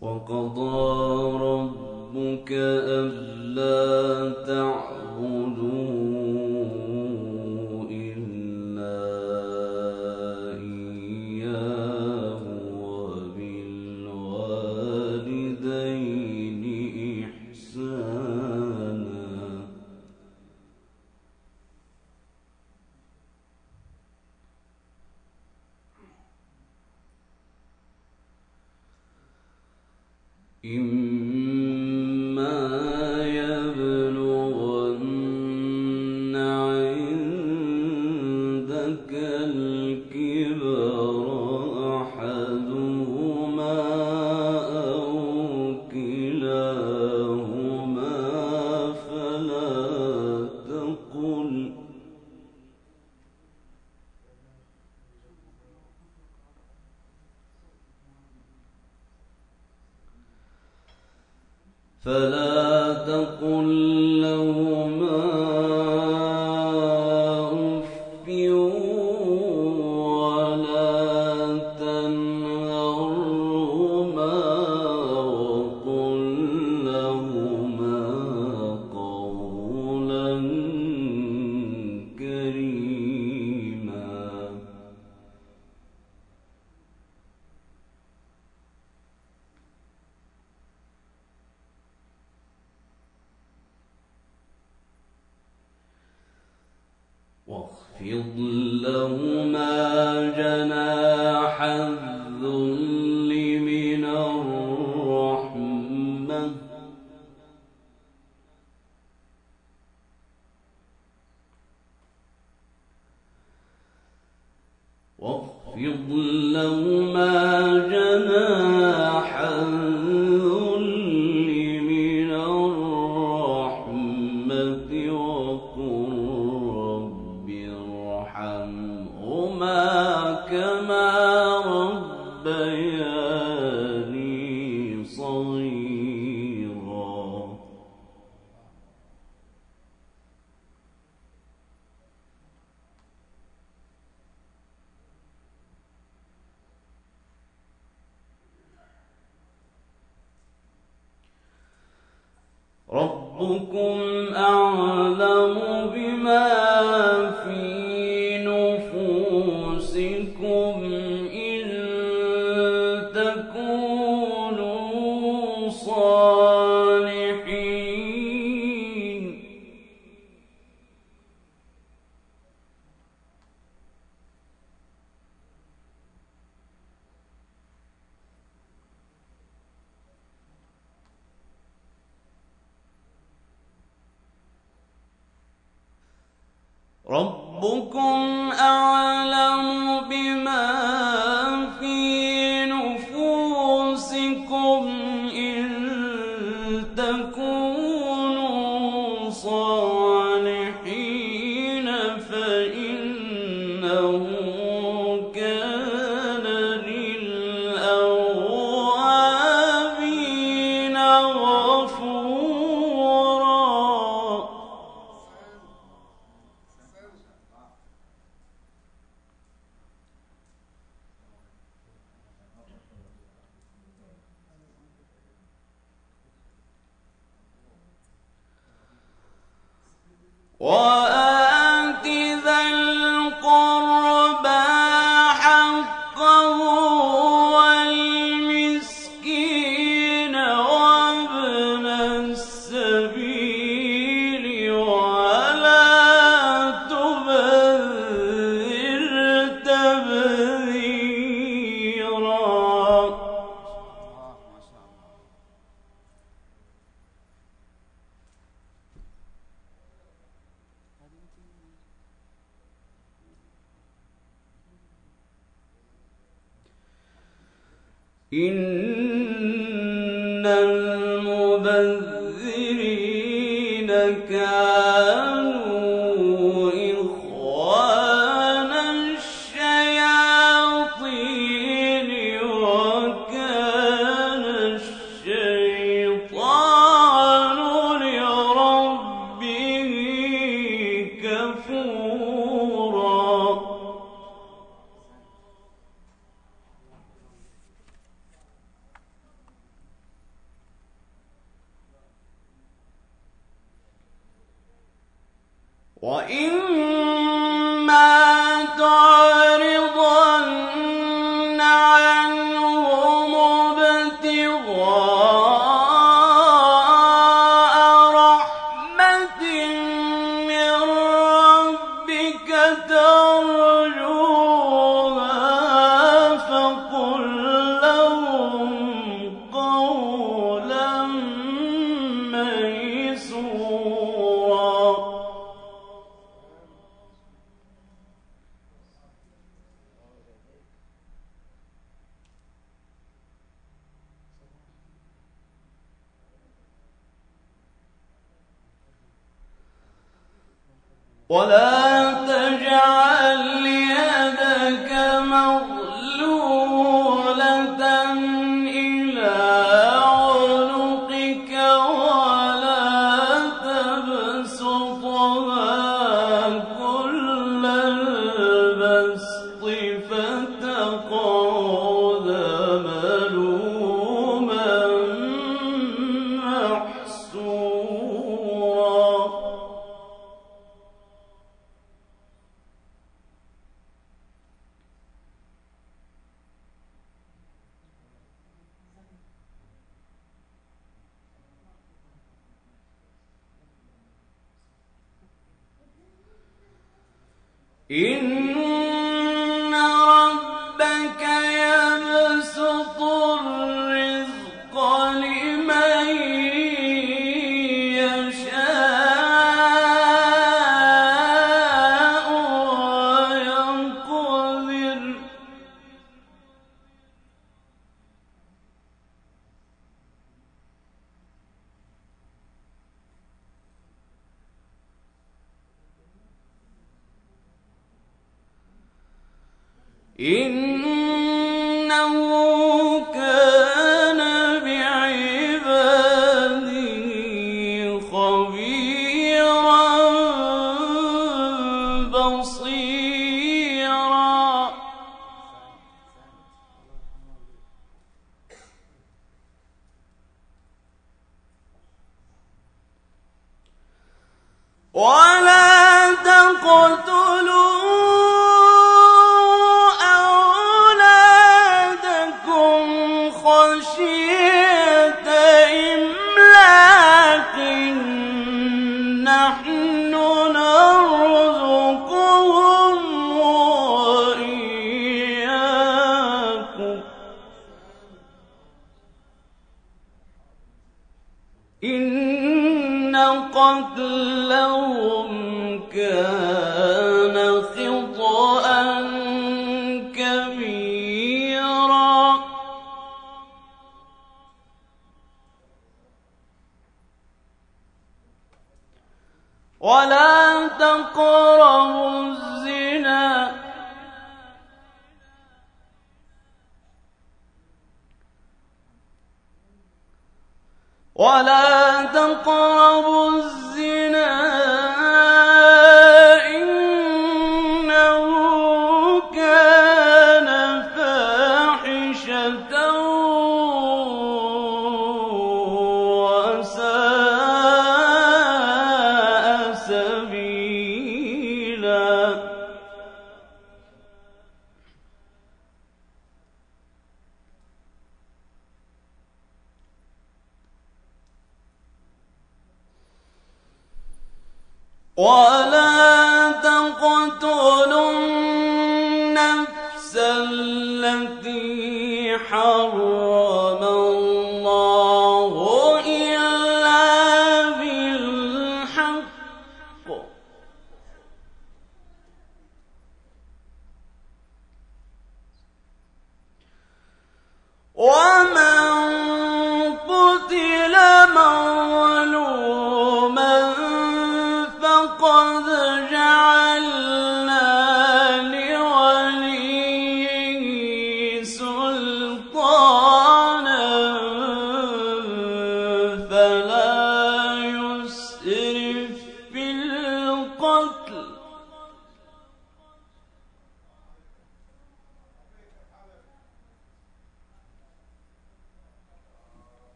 وقضى ربك ألا تعبدوا إن في ربكم أعلم إن ولا إن ولا تقربوا قتل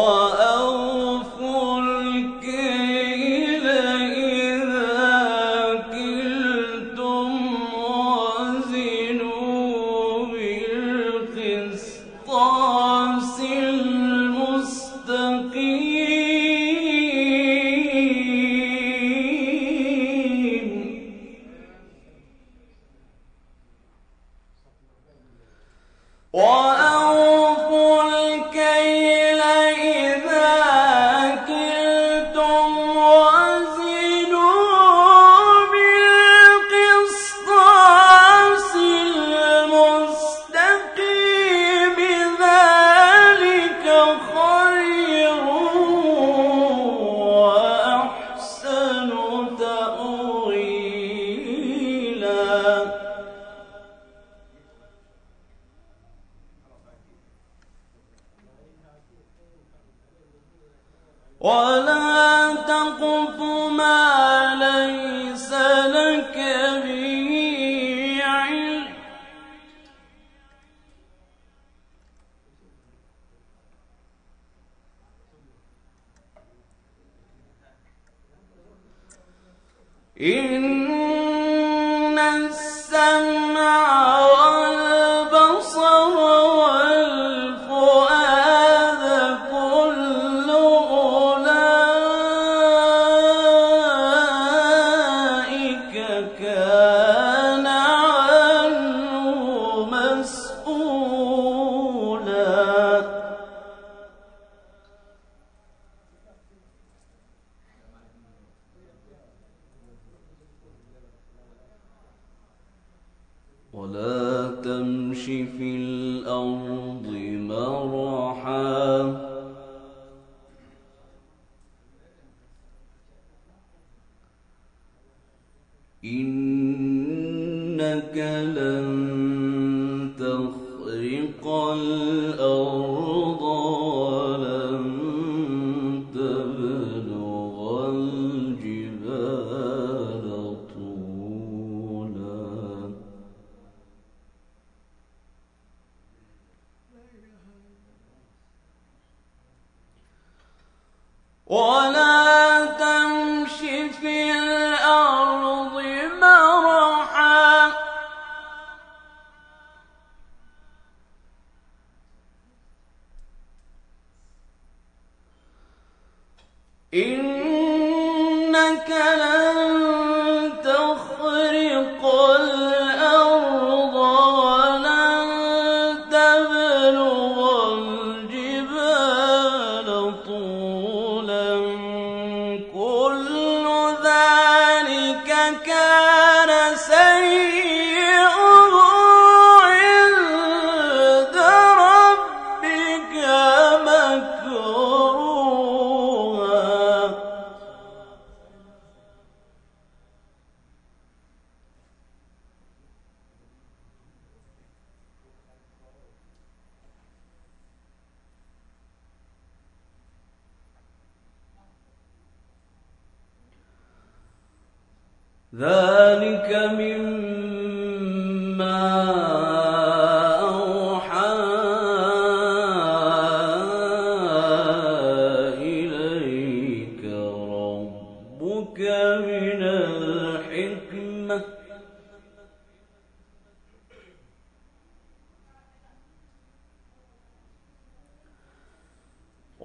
あ! One. تجعل مع الله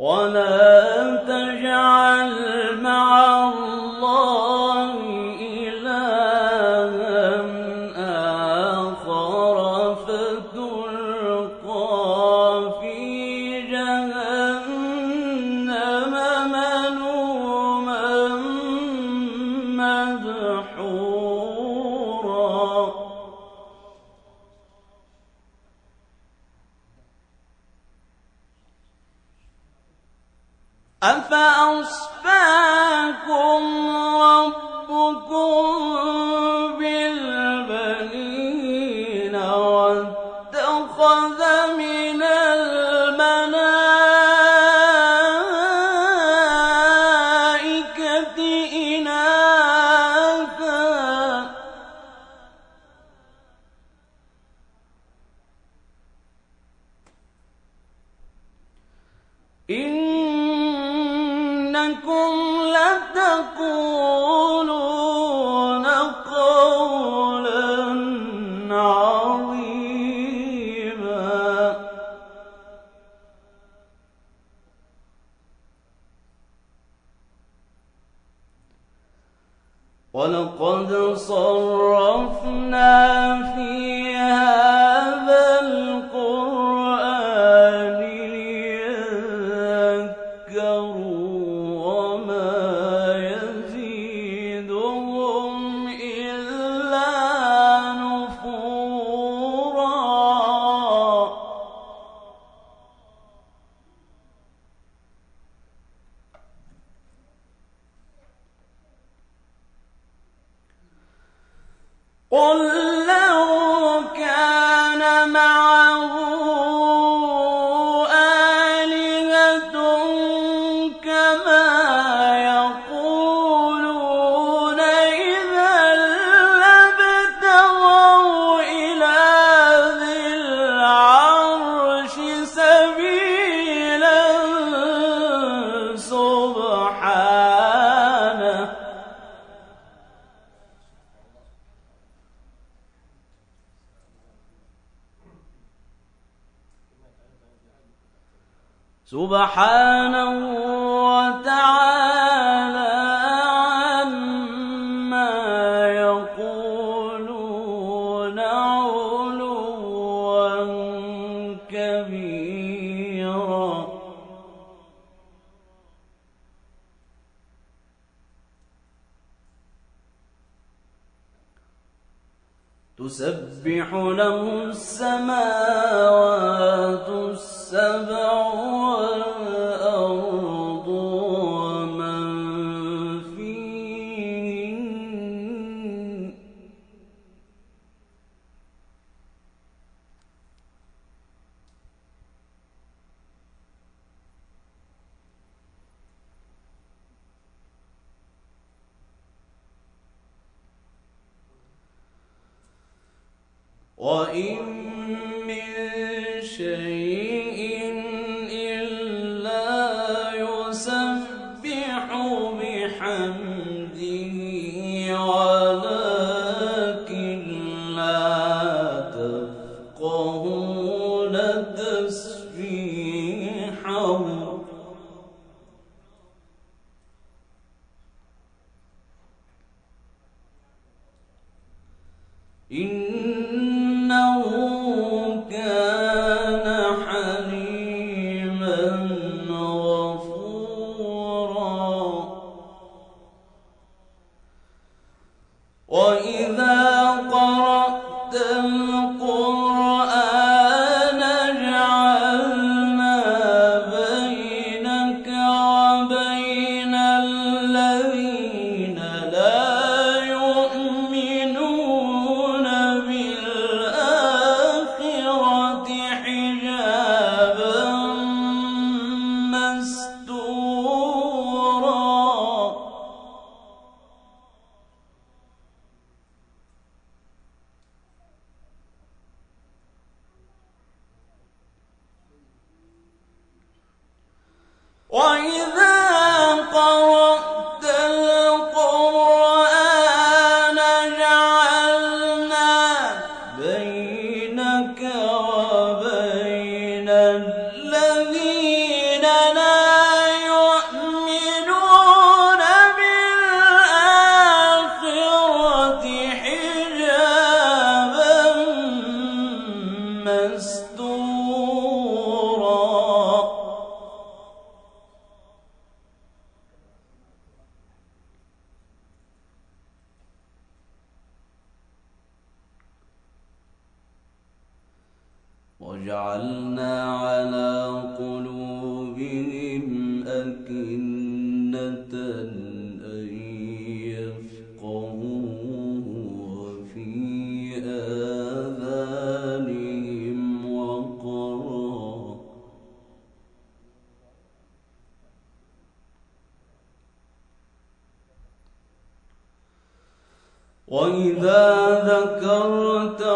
إلها إنكم لتقولون قل تسبح له السماوات السبع mm -hmm.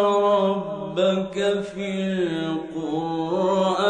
ربك في القرآن.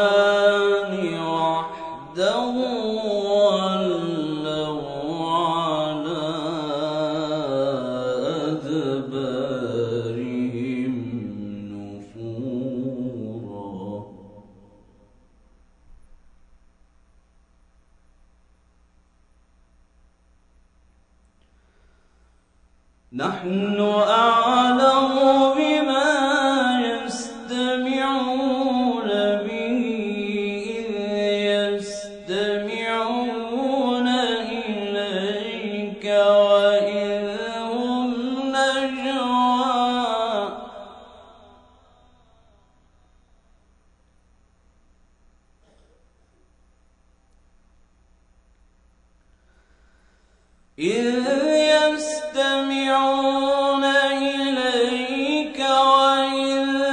وإذ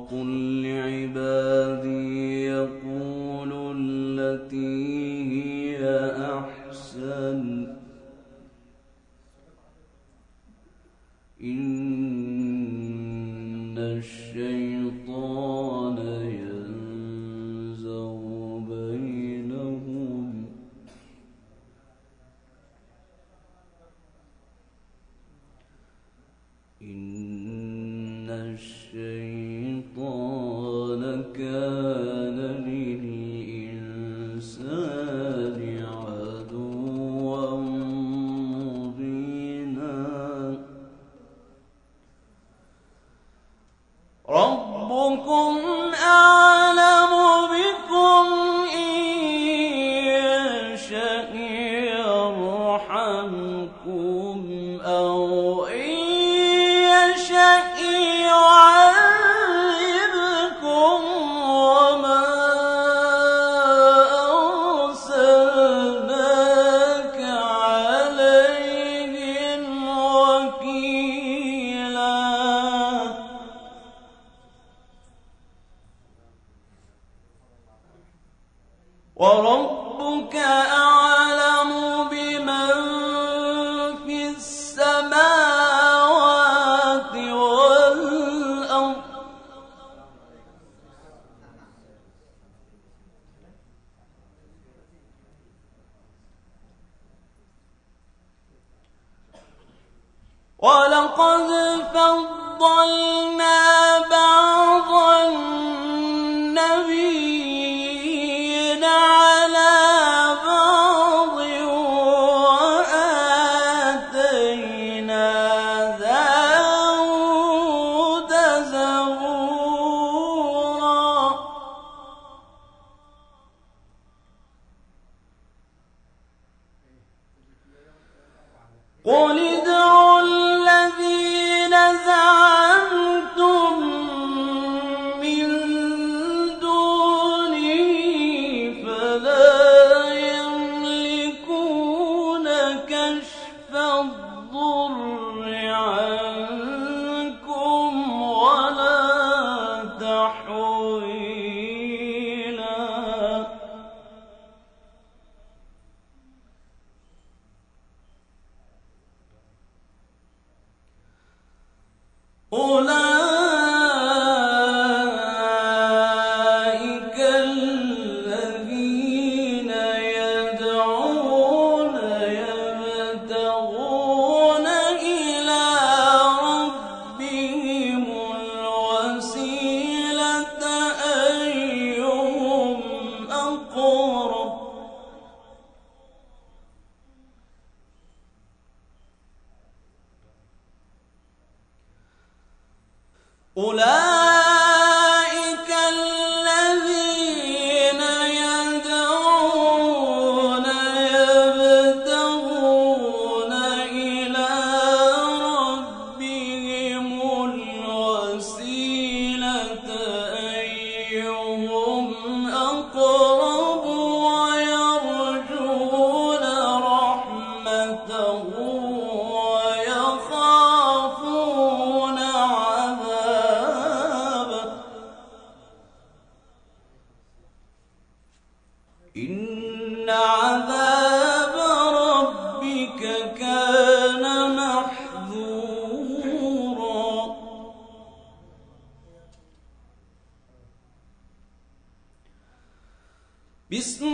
وقل Hola. بسم